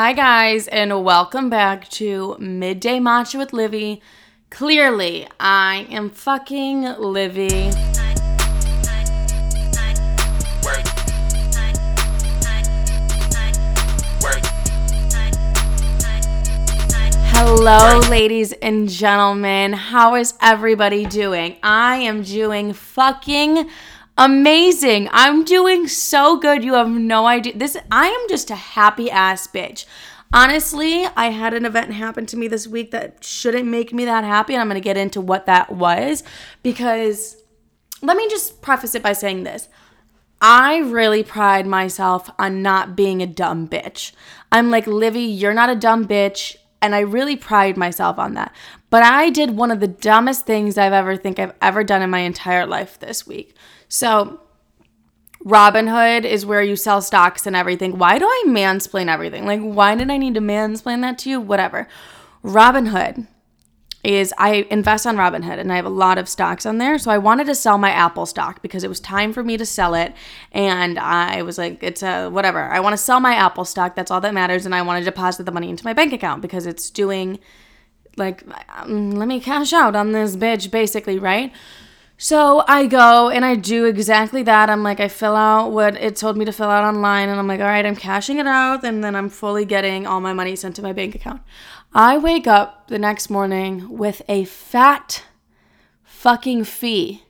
Hi, guys, and welcome back to Midday Matcha with Livy. Clearly, I am fucking Livy. Hello, ladies and gentlemen. How is everybody doing? I am doing fucking amazing. I'm doing so good. You have no idea. This I am just a happy ass bitch. Honestly, I had an event happen to me this week that shouldn't make me that happy, and I'm going to get into what that was because let me just preface it by saying this. I really pride myself on not being a dumb bitch. I'm like, Livy, you're not a dumb bitch. And I really pride myself on that. But I did one of the dumbest things I've ever think I've ever done in my entire life this week. So, Robinhood is where you sell stocks and everything. Why do I mansplain everything? Like, why did I need to mansplain that to you? Whatever. Robinhood is I invest on Robinhood and I have a lot of stocks on there. So I wanted to sell my Apple stock because it was time for me to sell it. And I was like, it's a whatever. I want to sell my Apple stock. That's all that matters. And I want to deposit the money into my bank account because it's doing like, um, let me cash out on this bitch, basically, right? So I go and I do exactly that. I'm like, I fill out what it told me to fill out online, and I'm like, all right, I'm cashing it out, and then I'm fully getting all my money sent to my bank account. I wake up the next morning with a fat fucking fee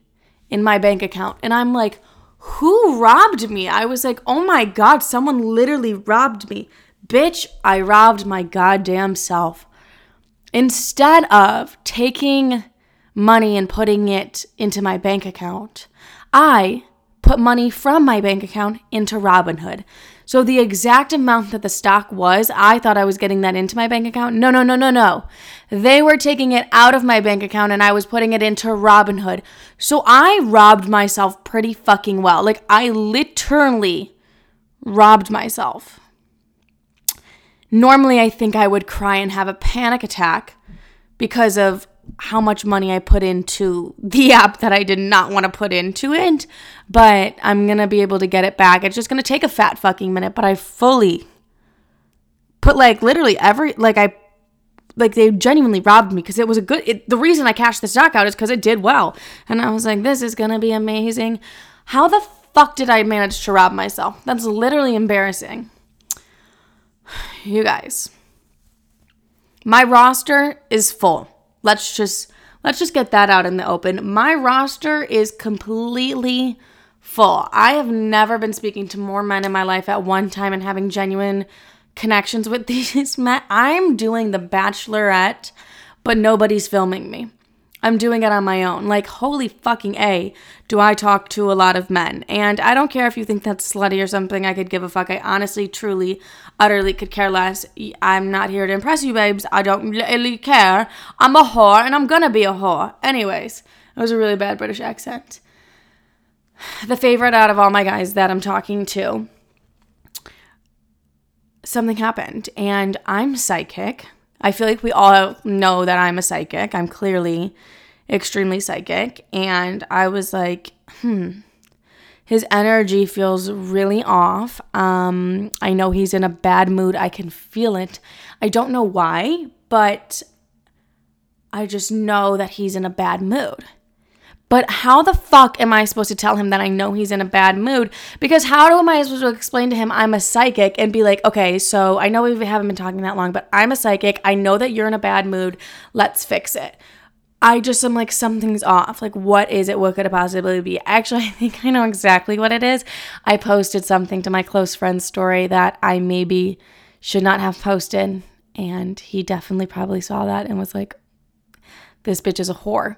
in my bank account, and I'm like, who robbed me? I was like, oh my God, someone literally robbed me. Bitch, I robbed my goddamn self. Instead of taking money and putting it into my bank account. I put money from my bank account into Robinhood. So the exact amount that the stock was, I thought I was getting that into my bank account. No, no, no, no, no. They were taking it out of my bank account and I was putting it into Robinhood. So I robbed myself pretty fucking well. Like I literally robbed myself. Normally I think I would cry and have a panic attack because of how much money I put into the app that I did not want to put into it, but I'm going to be able to get it back. It's just going to take a fat fucking minute, but I fully put like literally every like I like they genuinely robbed me because it was a good it, the reason I cashed the stock out is cuz it did well. And I was like this is going to be amazing. How the fuck did I manage to rob myself? That's literally embarrassing. You guys. My roster is full. Let's just let's just get that out in the open. My roster is completely full. I have never been speaking to more men in my life at one time and having genuine connections with these men. I'm doing the bachelorette, but nobody's filming me. I'm doing it on my own. Like, holy fucking A, do I talk to a lot of men. And I don't care if you think that's slutty or something, I could give a fuck. I honestly, truly, utterly could care less. I'm not here to impress you, babes. I don't really care. I'm a whore and I'm gonna be a whore. Anyways, it was a really bad British accent. The favorite out of all my guys that I'm talking to, something happened. And I'm psychic. I feel like we all know that I'm a psychic. I'm clearly extremely psychic. And I was like, hmm, his energy feels really off. Um, I know he's in a bad mood. I can feel it. I don't know why, but I just know that he's in a bad mood. But how the fuck am I supposed to tell him that I know he's in a bad mood? Because how am I supposed to explain to him I'm a psychic and be like, okay, so I know we haven't been talking that long, but I'm a psychic. I know that you're in a bad mood. Let's fix it. I just am like, something's off. Like, what is it? What could it possibly be? Actually, I think I know exactly what it is. I posted something to my close friend's story that I maybe should not have posted. And he definitely probably saw that and was like, this bitch is a whore.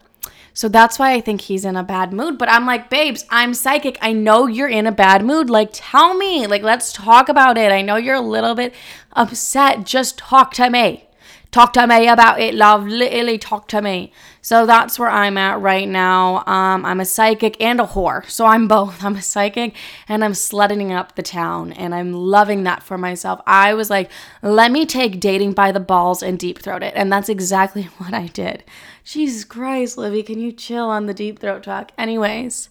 So that's why I think he's in a bad mood. But I'm like, babes, I'm psychic. I know you're in a bad mood. Like, tell me. Like, let's talk about it. I know you're a little bit upset. Just talk to me. Talk to me about it, love. Literally talk to me. So that's where I'm at right now. Um, I'm a psychic and a whore. So I'm both. I'm a psychic and I'm slutting up the town. And I'm loving that for myself. I was like, let me take dating by the balls and deep throat it. And that's exactly what I did. Jesus Christ, Livy, can you chill on the deep throat talk? Anyways,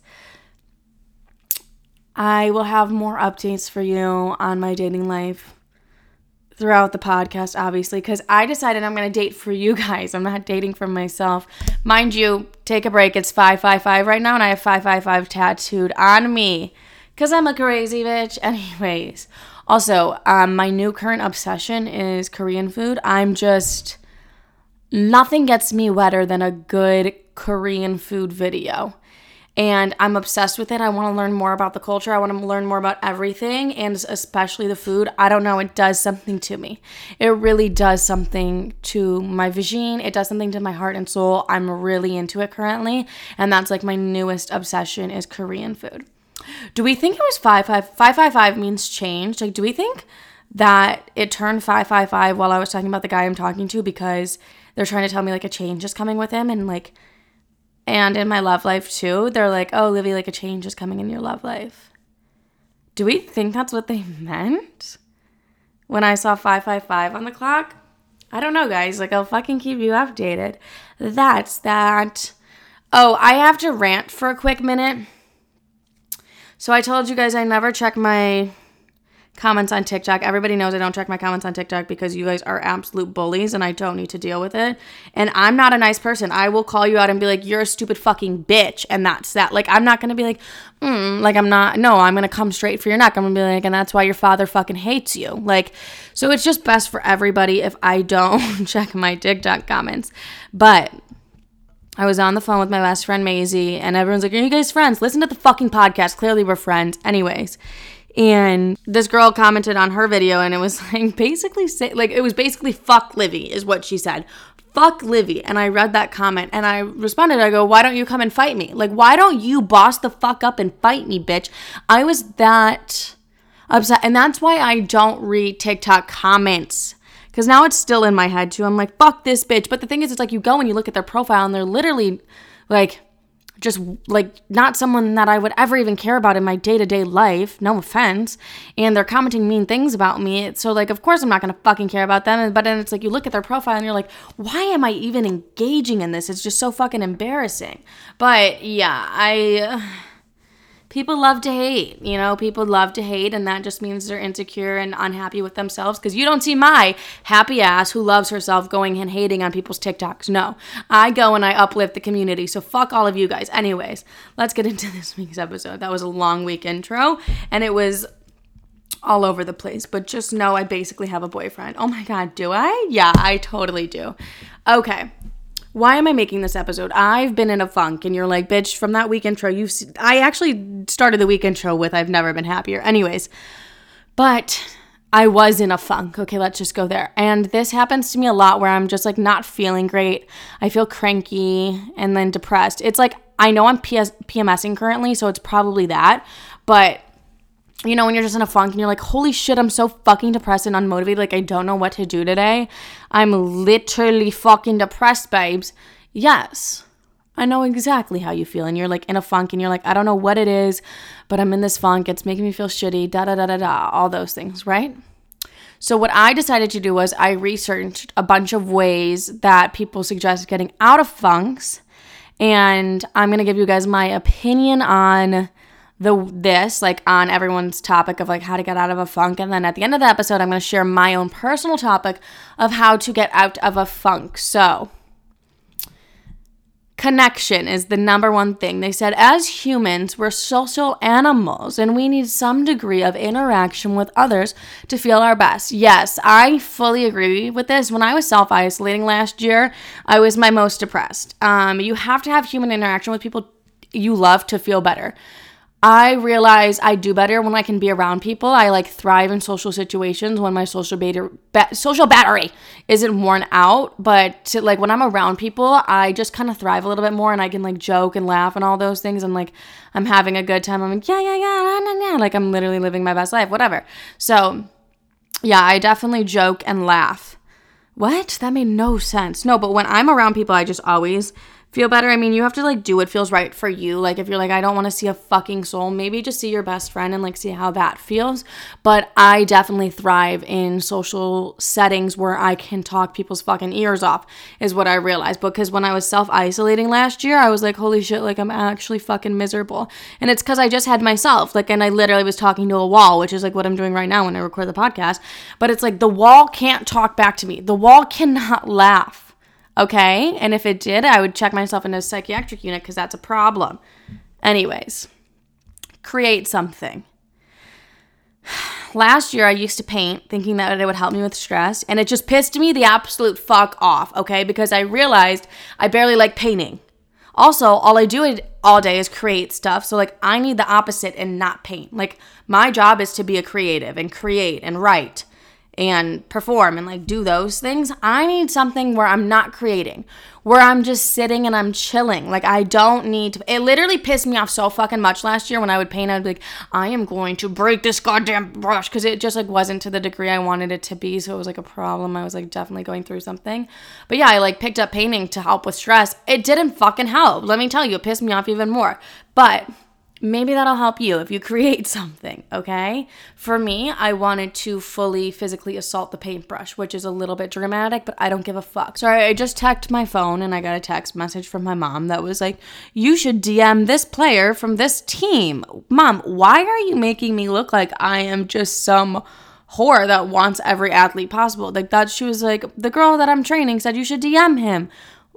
I will have more updates for you on my dating life throughout the podcast, obviously, because I decided I'm going to date for you guys. I'm not dating for myself. Mind you, take a break. It's 555 right now, and I have 555 tattooed on me because I'm a crazy bitch. Anyways, also, um, my new current obsession is Korean food. I'm just, nothing gets me wetter than a good Korean food video and I'm obsessed with it. I want to learn more about the culture. I want to learn more about everything and especially the food. I don't know, it does something to me. It really does something to my vision. It does something to my heart and soul. I'm really into it currently, and that's like my newest obsession is Korean food. Do we think it was 555 means change? Like do we think that it turned 555 while I was talking about the guy I'm talking to because they're trying to tell me like a change is coming with him and like and in my love life too, they're like, oh, Livy, like a change is coming in your love life. Do we think that's what they meant? When I saw 555 on the clock? I don't know, guys. Like, I'll fucking keep you updated. That's that. Oh, I have to rant for a quick minute. So I told you guys I never check my comments on TikTok. Everybody knows I don't check my comments on TikTok because you guys are absolute bullies and I don't need to deal with it. And I'm not a nice person. I will call you out and be like, you're a stupid fucking bitch. And that's that. Like, I'm not going to be like, mm, like, I'm not, no, I'm going to come straight for your neck. I'm going to be like, and that's why your father fucking hates you. Like, so it's just best for everybody if I don't check my TikTok comments. But I was on the phone with my best friend Maisie, and everyone's like, Are you guys friends? Listen to the fucking podcast. Clearly, we're friends. Anyways, and this girl commented on her video and it was like basically say like it was basically fuck Livy is what she said. Fuck Livy. And I read that comment and I responded, I go, why don't you come and fight me? Like, why don't you boss the fuck up and fight me, bitch? I was that upset. And that's why I don't read TikTok comments. Cause now it's still in my head too. I'm like, fuck this bitch. But the thing is, it's like you go and you look at their profile and they're literally like just like not someone that I would ever even care about in my day to day life, no offense, and they're commenting mean things about me. So, like, of course, I'm not gonna fucking care about them. But then it's like you look at their profile and you're like, why am I even engaging in this? It's just so fucking embarrassing. But yeah, I people love to hate. You know, people love to hate, and that just means they're insecure and unhappy with themselves. Because you don't see my happy ass who loves herself going and hating on people's TikToks. No, I go and I uplift the community. So fuck all of you guys. Anyways, let's get into this week's episode. That was a long week intro, and it was all over the place, but just know I basically have a boyfriend. Oh my God, do I? Yeah, I totally do. Okay, why am I making this episode? I've been in a funk, and you're like, bitch, from that week intro, you've. I actually started the week intro with I've never been happier. Anyways, but I was in a funk. Okay, let's just go there. And this happens to me a lot where I'm just like not feeling great. I feel cranky and then depressed. It's like I know I'm PS- PMSing currently, so it's probably that. But you know, when you're just in a funk and you're like, holy shit, I'm so fucking depressed and unmotivated. Like, I don't know what to do today. I'm literally fucking depressed, babes. Yes, I know exactly how you feel. And you're like in a funk and you're like, I don't know what it is, but I'm in this funk. It's making me feel shitty, da da da da da, all those things, right? So, what I decided to do was I researched a bunch of ways that people suggest getting out of funks. And I'm going to give you guys my opinion on the this like on everyone's topic of like how to get out of a funk and then at the end of the episode I'm going to share my own personal topic of how to get out of a funk. So, connection is the number one thing. They said as humans, we're social animals and we need some degree of interaction with others to feel our best. Yes, I fully agree with this. When I was self-isolating last year, I was my most depressed. Um, you have to have human interaction with people you love to feel better. I realize I do better when I can be around people. I like thrive in social situations when my social beta, ba- social battery isn't worn out. But to, like when I'm around people, I just kind of thrive a little bit more, and I can like joke and laugh and all those things. And like I'm having a good time. I'm like yeah yeah yeah yeah yeah. Like I'm literally living my best life. Whatever. So yeah, I definitely joke and laugh. What? That made no sense. No, but when I'm around people, I just always feel better, I mean, you have to like do what feels right for you. Like, if you're like, I don't want to see a fucking soul, maybe just see your best friend and like see how that feels. But I definitely thrive in social settings where I can talk people's fucking ears off, is what I realized. Because when I was self isolating last year, I was like, holy shit, like I'm actually fucking miserable. And it's because I just had myself. Like, and I literally was talking to a wall, which is like what I'm doing right now when I record the podcast. But it's like the wall can't talk back to me, the wall cannot laugh Okay. And if it did, I would check myself into a psychiatric unit because that's a problem. Anyways, create something. Last year, I used to paint thinking that it would help me with stress, and it just pissed me the absolute fuck off, okay? Because I realized I barely like painting. Also, all I do all day is create stuff. So, like, I need the opposite and not paint. Like, my job is to be a creative and create and write and perform and like do those things. I need something where I'm not creating, where I'm just sitting and I'm chilling. Like I don't need to. It literally pissed me off so fucking much last year when I would paint. I'd be like, I am going to break this goddamn brush because it just like wasn't to the degree I wanted it to be. So it was like a problem. I was like definitely going through something. But yeah, I like picked up painting to help with stress. It didn't fucking help. Let me tell you, it pissed me off even more. But maybe that'll help you if you create something, okay? For me, I wanted to fully physically assault the paintbrush, which is a little bit dramatic, but I don't give a fuck. Sorry, I just checked my phone and I got a text message from my mom that was like, You should DM this player from this team. Mom, why are you making me look like I am just some whore that wants every athlete possible? Like that, she was like, The girl that I'm training said you should DM him.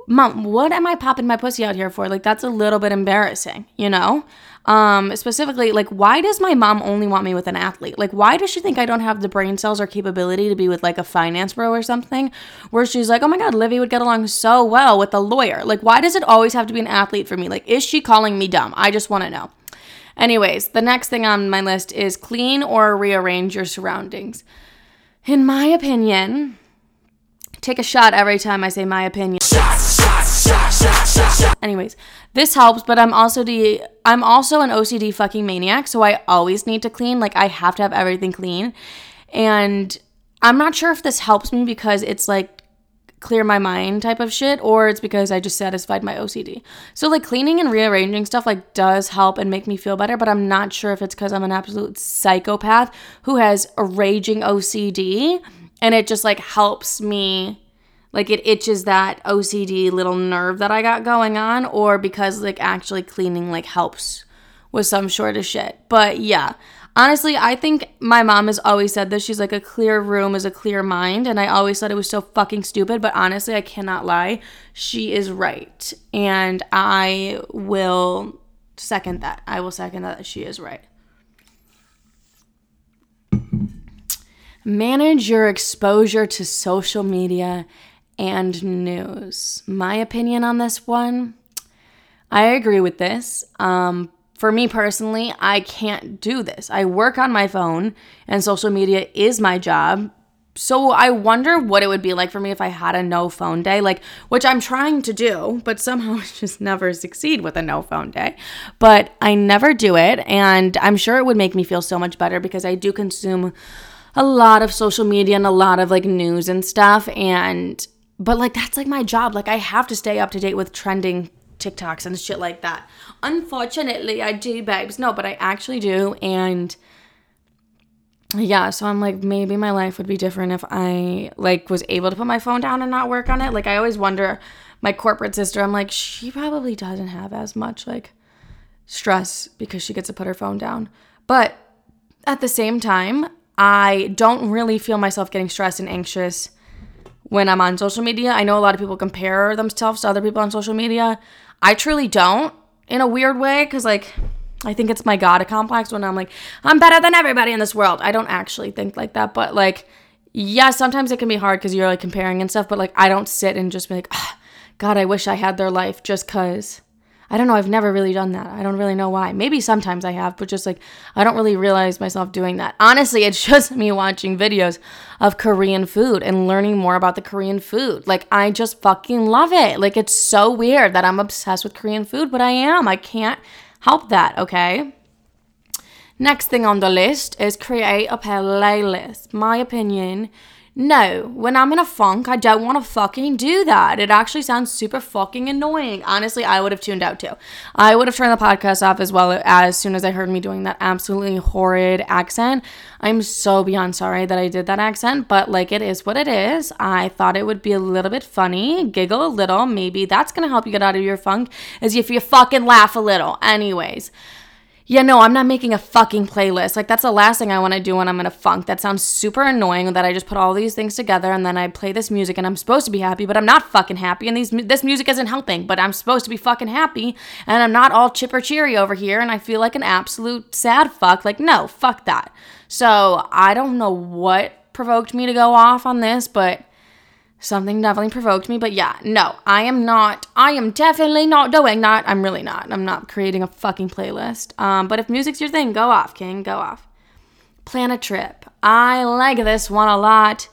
Mom, what am I popping my pussy out here for? Like, that's a little bit embarrassing, you know? Um, specifically, like, why does my mom only want me with an athlete? Like, why does she think I don't have the brain cells or capability to be with like a finance bro or something? Where she's like, oh my God, Livy would get along so well with a lawyer. Like, why does it always have to be an athlete for me? Like, is she calling me dumb? I just want to know. Anyways, the next thing on my list is clean or rearrange your surroundings. In my opinion, take a shot every time I say my opinion. Anyways, this helps, but I'm also the I'm also an OCD fucking maniac, so I always need to clean. Like I have to have everything clean. And I'm not sure if this helps me because it's like clear my mind type of shit or it's because I just satisfied my OCD. So like cleaning and rearranging stuff like does help and make me feel better, but I'm not sure if it's cuz I'm an absolute psychopath who has a raging OCD and it just like helps me like it itches that OCD little nerve that I got going on, or because like actually cleaning like helps with some sort of shit. But yeah, honestly, I think my mom has always said this. She's like, a clear room is a clear mind. And I always thought it was so fucking stupid. But honestly, I cannot lie. She is right. And I will second that. I will second that she is right. Manage your exposure to social media and news. My opinion on this one, I agree with this. Um, for me personally, I can't do this. I work on my phone, and social media is my job. So I wonder what it would be like for me if I had a no phone day, like which I'm trying to do, but somehow just never succeed with a no phone day. But I never do it, and I'm sure it would make me feel so much better because I do consume a lot of social media and a lot of like news and stuff and but like that's like my job. Like I have to stay up to date with trending TikToks and shit like that. Unfortunately, I do, babes. No, but I actually do and yeah, so I'm like maybe my life would be different if I like was able to put my phone down and not work on it. Like I always wonder my corporate sister, I'm like she probably doesn't have as much like stress because she gets to put her phone down. But at the same time, I don't really feel myself getting stressed and anxious when I'm on social media. I know a lot of people compare themselves to other people on social media. I truly don't in a weird way because, like, I think it's my God complex when I'm like, I'm better than everybody in this world. I don't actually think like that, but like, yeah, sometimes it can be hard because you're like comparing and stuff, but like, I don't sit and just be like, oh, God, I wish I had their life just because I don't know. I've never really done that. I don't really know why. Maybe sometimes I have, but just like I don't really realize myself doing that. Honestly, it's just me watching videos of Korean food and learning more about the Korean food. Like I just fucking love it. Like it's so weird that I'm obsessed with Korean food, but I am. I can't help that, okay? Next thing on the list is create a playlist. My opinion, No, when I'm in a funk, I don't want to fucking do that. It actually sounds super fucking annoying. Honestly, I would have tuned out too. I would have turned the podcast off as well as soon as I heard me doing that absolutely horrid accent. I'm so beyond sorry that I did that accent, but like it is what it is. I thought it would be a little bit funny, giggle a little. Maybe that's going to help you get out of your funk, is if you fucking laugh a little. Anyways yeah, no, I'm not making a fucking playlist. Like that's the last thing I want to do when I'm in a funk. That sounds super annoying that I just put all these things together and then I play this music and I'm supposed to be happy, but I'm not fucking happy and these this music isn't helping, but I'm supposed to be fucking happy and I'm not all chipper cheery over here and I feel like an absolute sad fuck. Like no, fuck that. So, I don't know what provoked me to go off on this, but something definitely provoked me. But yeah, no, I am not. I am definitely not doing that. I'm really not. I'm not creating a fucking playlist. Um, but if music's your thing, go off, King. Go off. Plan a trip. I like this one a lot.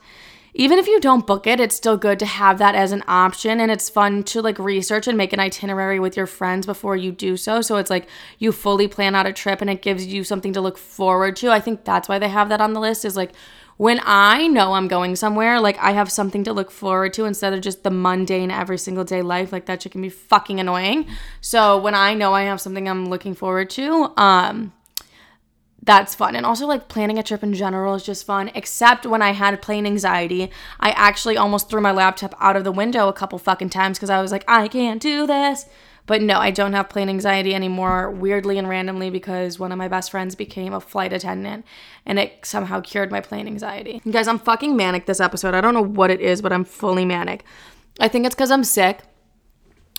Even if you don't book it, it's still good to have that as an option and it's fun to like research and make an itinerary with your friends before you do so. So it's like you fully plan out a trip and it gives you something to look forward to. I think that's why they have that on the list is like when I know I'm going somewhere, like I have something to look forward to instead of just the mundane every single day life. Like that shit can be fucking annoying. So when I know I have something I'm looking forward to, um, that's fun. And also, like, planning a trip in general is just fun, except when I had plane anxiety. I actually almost threw my laptop out of the window a couple fucking times because I was like, I can't do this. But no, I don't have plane anxiety anymore, weirdly and randomly, because one of my best friends became a flight attendant and it somehow cured my plane anxiety. You guys, I'm fucking manic this episode. I don't know what it is, but I'm fully manic. I think it's because I'm sick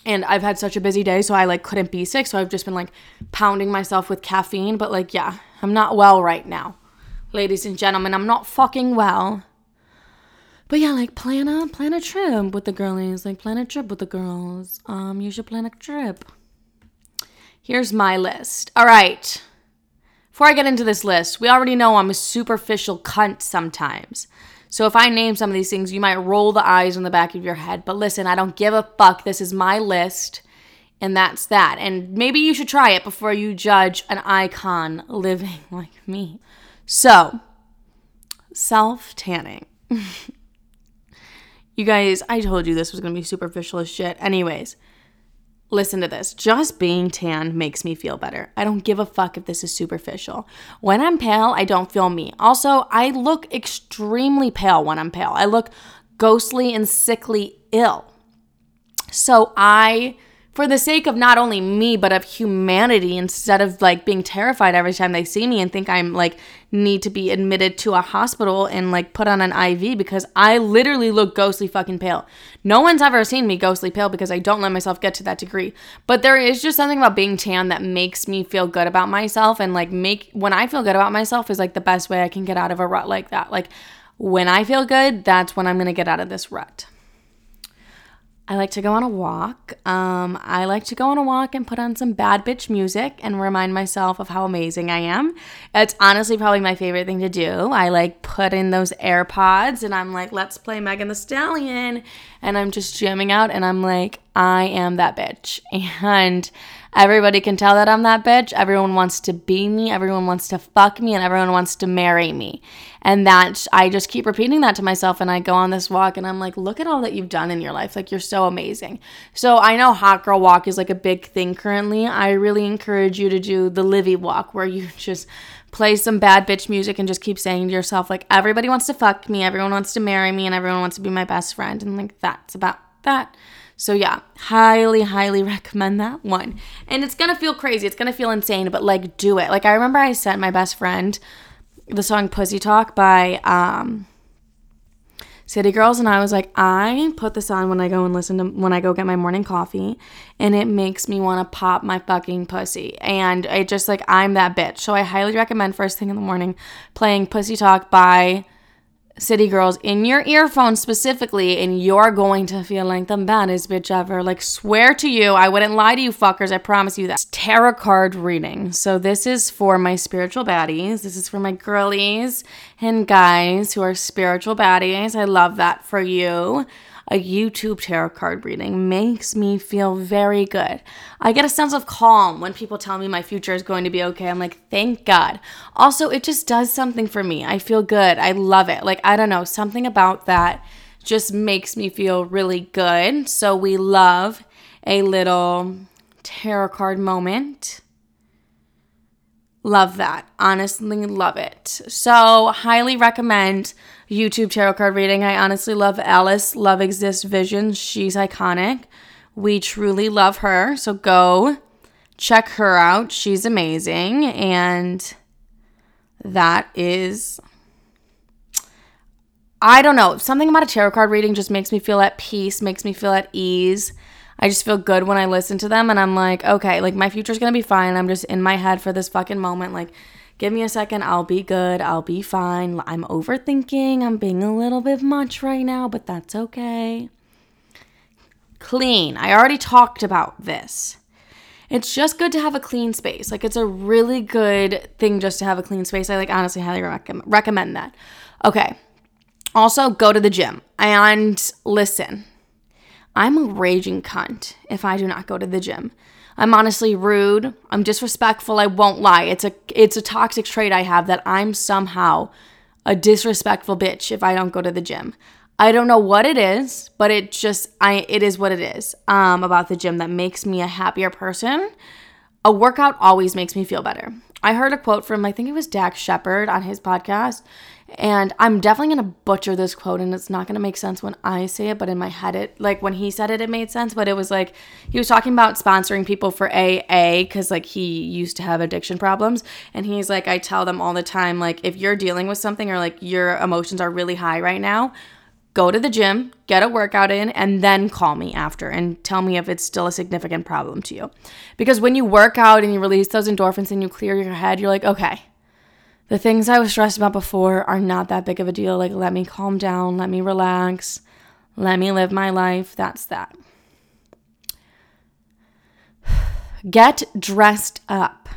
and I've had such a busy day, so I like couldn't be sick. So I've just been like pounding myself with caffeine. But like, yeah, I'm not well right now. Ladies and gentlemen, I'm not fucking well. But yeah, like plan a plan a trip with the girlies. Like plan a trip with the girls. Um, you should plan a trip. Here's my list. All right. Before I get into this list, we already know I'm a superficial cunt sometimes. So if I name some of these things, you might roll the eyes in the back of your head. But listen, I don't give a fuck. This is my list, and that's that. And maybe you should try it before you judge an icon living like me. So, self tanning. You guys, I told you this was to be superficial as shit. Anyways, listen to this. Just being tan makes me feel better. I don't give a fuck if this is superficial. When I'm pale, I don't feel me. Also, I look extremely pale when I'm pale. I look ghostly and sickly ill. So I for the sake of not only me but of humanity instead of like being terrified every time they see me and think I'm like need to be admitted to a hospital and like put on an IV because I literally look ghostly fucking pale. No one's ever seen me ghostly pale because I don't let myself get to that degree. But there is just something about being tan that makes me feel good about myself and like make when I feel good about myself is like the best way I can get out of a rut like that. Like when I feel good, that's when I'm going to get out of this rut. I like to go on a walk. Um, I like to go on a walk and put on some bad bitch music and remind myself of how amazing I am. It's honestly probably my favorite thing to do. I like put in those AirPods and I'm like, let's play Megan Thee Stallion. And I'm just jamming out and I'm like, I am that bitch. And everybody can tell that I'm that bitch. Everyone wants to be me. Everyone wants to fuck me and everyone wants to marry me. And that I just keep repeating that to myself. And I go on this walk and I'm like, look at all that you've done in your life. Like, you're so amazing. So I know Hot Girl Walk is like a big thing currently. I really encourage you to do the Livy Walk where you just play some bad bitch music and just keep saying to yourself, like, everybody wants to fuck me, everyone wants to marry me, and everyone wants to be my best friend. And like, that's about that. So yeah, highly, highly recommend that one. And it's gonna feel crazy, it's gonna feel insane, but like do it. Like I remember I sent my best friend the song Pussy Talk by um, City Girls, and I was like, I put this on when I go and listen to when I go get my morning coffee, and it makes me want to pop my fucking pussy. And it just like I'm that bitch. So I highly recommend first thing in the morning playing Pussy Talk by City Girls in your earphones specifically, and you're going to feel like the baddest bitch ever. Like, swear to you, I wouldn't lie to you fuckers. I promise you that. It's tarot card reading. So, this is for my spiritual baddies. This is for my girlies and guys who are spiritual baddies. I love that for you. A YouTube tarot card reading makes me feel very good. I get a sense of calm when people tell me my future is going to be okay. I'm like, thank God. Also, it just does something for me. I feel good. I love it. Like, I don't know, something about that just makes me feel really good. So, we love a little tarot card moment. Love that. Honestly, love it. So, highly recommend YouTube tarot card reading. I honestly love Alice Love Exists Visions. She's iconic. We truly love her. So, go check her out. She's amazing. And that is, I don't know, something about a tarot card reading just makes me feel at peace, makes me feel at ease. I just feel good when I listen to them and I'm like, okay, like my future's gonna be fine. I'm just in my head for this fucking moment. Like, give me a second, I'll be good, I'll be fine. I'm overthinking, I'm being a little bit much right now, but that's okay. Clean. I already talked about this. It's just good to have a clean space. Like, it's a really good thing just to have a clean space. I like honestly highly recommend that. Okay. Also, go to the gym and listen I'm a raging cunt if I do not go to the gym. I'm honestly rude. I'm disrespectful. I won't lie. It's a it's a toxic trait I have that I'm somehow a disrespectful bitch if I don't go to the gym. I don't know what it is, but it just I it is what it is. Um about the gym that makes me a happier person. A workout always makes me feel better. I heard a quote from I think it was Dax Shepard on his podcast and I'm definitely going to butcher this quote and it's not going to make sense when I say it, but in my head, it like when he said it, it made sense. But it was like he was talking about sponsoring people for AA because like he used to have addiction problems. And he's like, I tell them all the time, like, if you're dealing with something or like your emotions are really high right now, go to the gym, get a workout in, and then call me after and tell me if it's still a significant problem to you. Because when you work out and you release those endorphins and you clear your head, you're like, okay the things I was stressed about before are not that big of a deal. Like, let me calm down, let me relax, let me live my life. That's that. Get dressed up.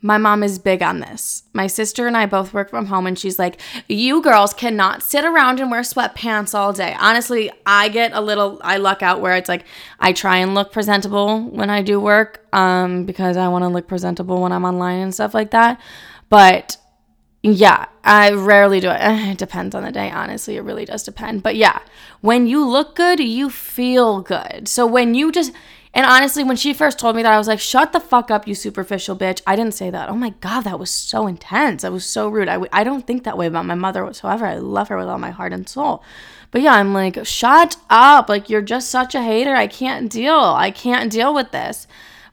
My mom is big on this. My sister and I both work from home, and she's like, You girls cannot sit around and wear sweatpants all day. Honestly, I get a little, I luck out where it's like, I try and look presentable when I do work um, because I want to look presentable when I'm online and stuff like that. But yeah, I rarely do it. It depends on the day, honestly. It really does depend. But yeah, when you look good, you feel good. So when you just, and honestly, when she first told me that, I was like, shut the fuck up, you superficial bitch. I didn't say that. Oh my God, that was so intense. That was so rude. I w- I don't think that way about my mother whatsoever. I love her with all my heart and soul. But yeah, I'm like, shut up. Like, you're just such a hater. I can't deal. I can't deal with this.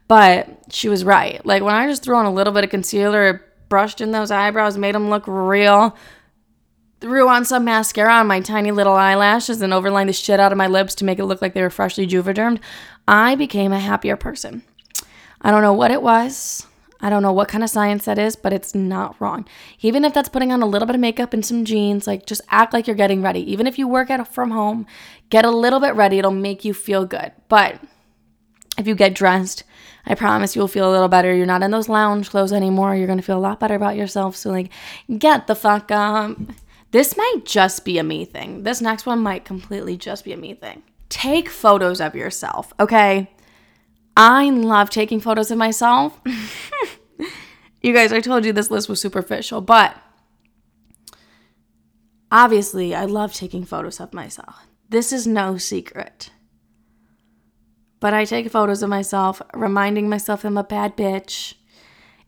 But she was right. Like, when I just threw on a little bit of concealer, brushed in those eyebrows, made them look real, threw on some mascara on my tiny little eyelashes, and overlined the shit out of my lips to make it look like they were freshly juvedermed, I became a happier person. I don't know what it was. I don't know what kind of science that is, but it's not wrong. Even if that's putting on a little bit of makeup and some jeans, like just act like you're getting ready. Even if you work at from home, get a little bit ready. It'll make you feel good. But if you get dressed, I promise you'll feel a little better. You're not in those lounge clothes anymore. You're going to feel a lot better about yourself. So, like, get the fuck up. This might just be a me thing. This next one might completely just be a me thing. Take photos of yourself, okay? I love taking photos of myself. you guys, I told you this list was superficial, but obviously, I love taking photos of myself. This is no secret. But I take photos of myself, reminding myself I'm a bad bitch.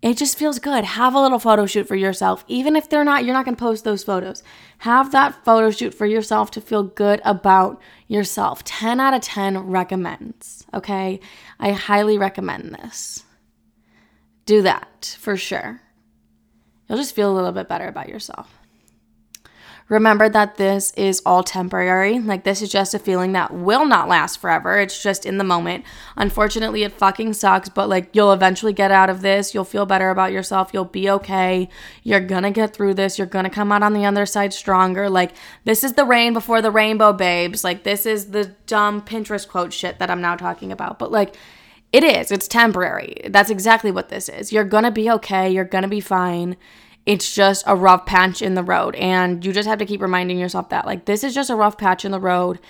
It just feels good. Have a little photo shoot for yourself. Even if they're not, you're not going to post those photos. Have that photo shoot for yourself to feel good about yourself. 10 out of 10 recommends. Okay. I highly recommend this. Do that for sure. You'll just feel a little bit better about yourself. Remember that this is all temporary. Like, this is just a feeling that will not last forever. It's just in the moment. Unfortunately, it fucking sucks, but like, you'll eventually get out of this. You'll feel better about yourself. You'll be okay. You're gonna get through this. You're gonna come out on the other side stronger. Like, this is the rain before the rainbow, babes. Like, this is the dumb Pinterest quote shit that I'm now talking about. But like, it is. It's temporary. That's exactly what this is. You're gonna be okay. You're gonna be fine it's just a rough patch in the road. And you just have to keep reminding yourself that, like, this is just a rough patch in the road.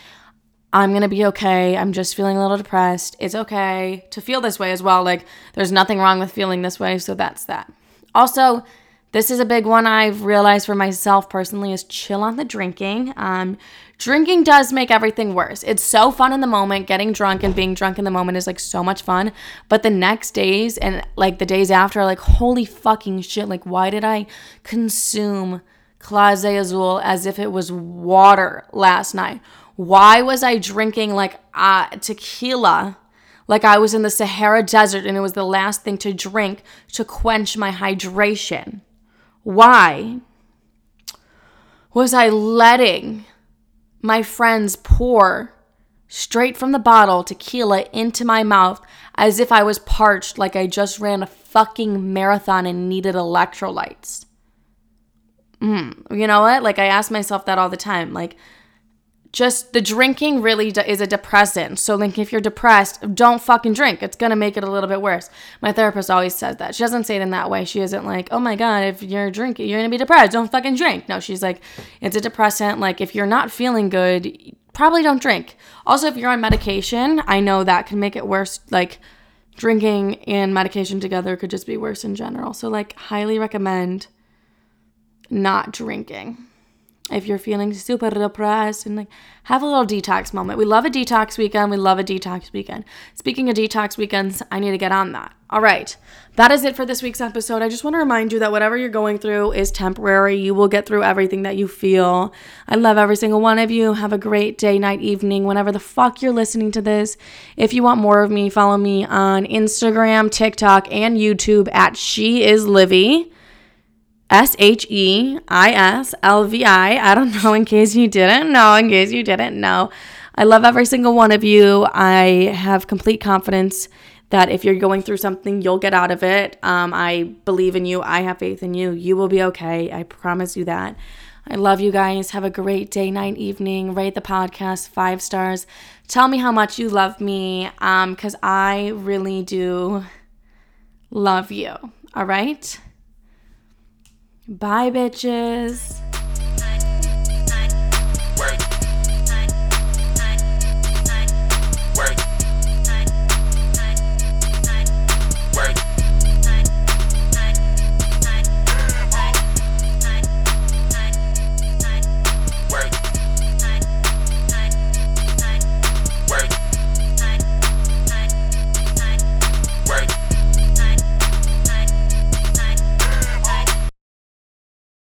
I'm to be okay. I'm just feeling a little depressed. It's okay to feel this way as well. Like, there's nothing wrong with feeling this way. So that's that. Also, this is a big one I've realized for myself personally is chill on the drinking. Um, drinking does make everything worse. It's so fun in the moment. Getting drunk and being drunk in the moment is like so much fun. But the next days and like the days after like, holy fucking shit. Like, why did I consume Clase Azul as if it was water last night? Why was I drinking like uh, tequila? Like I was in the Sahara Desert and it was the last thing to drink to quench my hydration. Why was I letting my friends pour straight from the bottle tequila into my mouth as if I was parched, like I just ran a fucking marathon and needed electrolytes? Mm, you know what? Like I ask myself that all the time. Like, just the drinking really is a depressant. So, like, if you're depressed, don't fucking drink. It's gonna make it a little bit worse. My therapist always says that. She doesn't say it in that way. She isn't like, oh my god, if you're drinking, you're gonna be depressed. Don't fucking drink. No, she's like, it's a depressant. Like, if you're not feeling good, probably don't drink. Also, if you're on medication, I know that can make it worse. Like, drinking and medication together could just be worse in general. So, like, highly recommend not drinking if you're feeling super depressed and like have a little detox moment. We love a detox weekend. We love a detox weekend. Speaking of detox weekends, I need to get on that. All right. That is it for this week's episode. I just want to remind you that whatever you're going through is temporary. You will get through everything that you feel. I love every single one of you. Have a great day, night, evening, whenever the fuck you're listening to this. If you want more of me, follow me on Instagram, TikTok, and YouTube at She Is Livy. S H E I S L V I. I don't know, in case you didn't know, in case you didn't know. I love every single one of you. I have complete confidence that if you're going through something, you'll get out of it. Um, I believe in you. I have faith in you. You will be okay. I promise you that. I love you guys. Have a great day, night, evening. Rate the podcast five stars. Tell me how much you love me because um, I really do love you. All right? Bye, bitches.